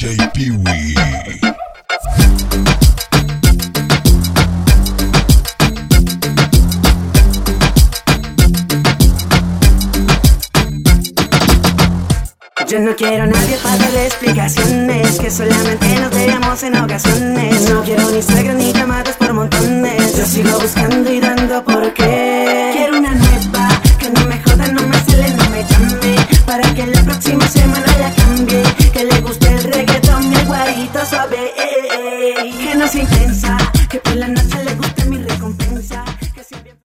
DJ Peewee. Yo no quiero a nadie para darle explicaciones Que solamente nos veamos en ocasiones. No quiero ni suegra ni llamadas por montones. Yo sigo buscando y dando por qué. Quiero una nueva Que no me joda, no me sale, no me llame. Para que la próxima semana la cambie Que le guste eh, eh, eh, que no soy intensa, que por la noche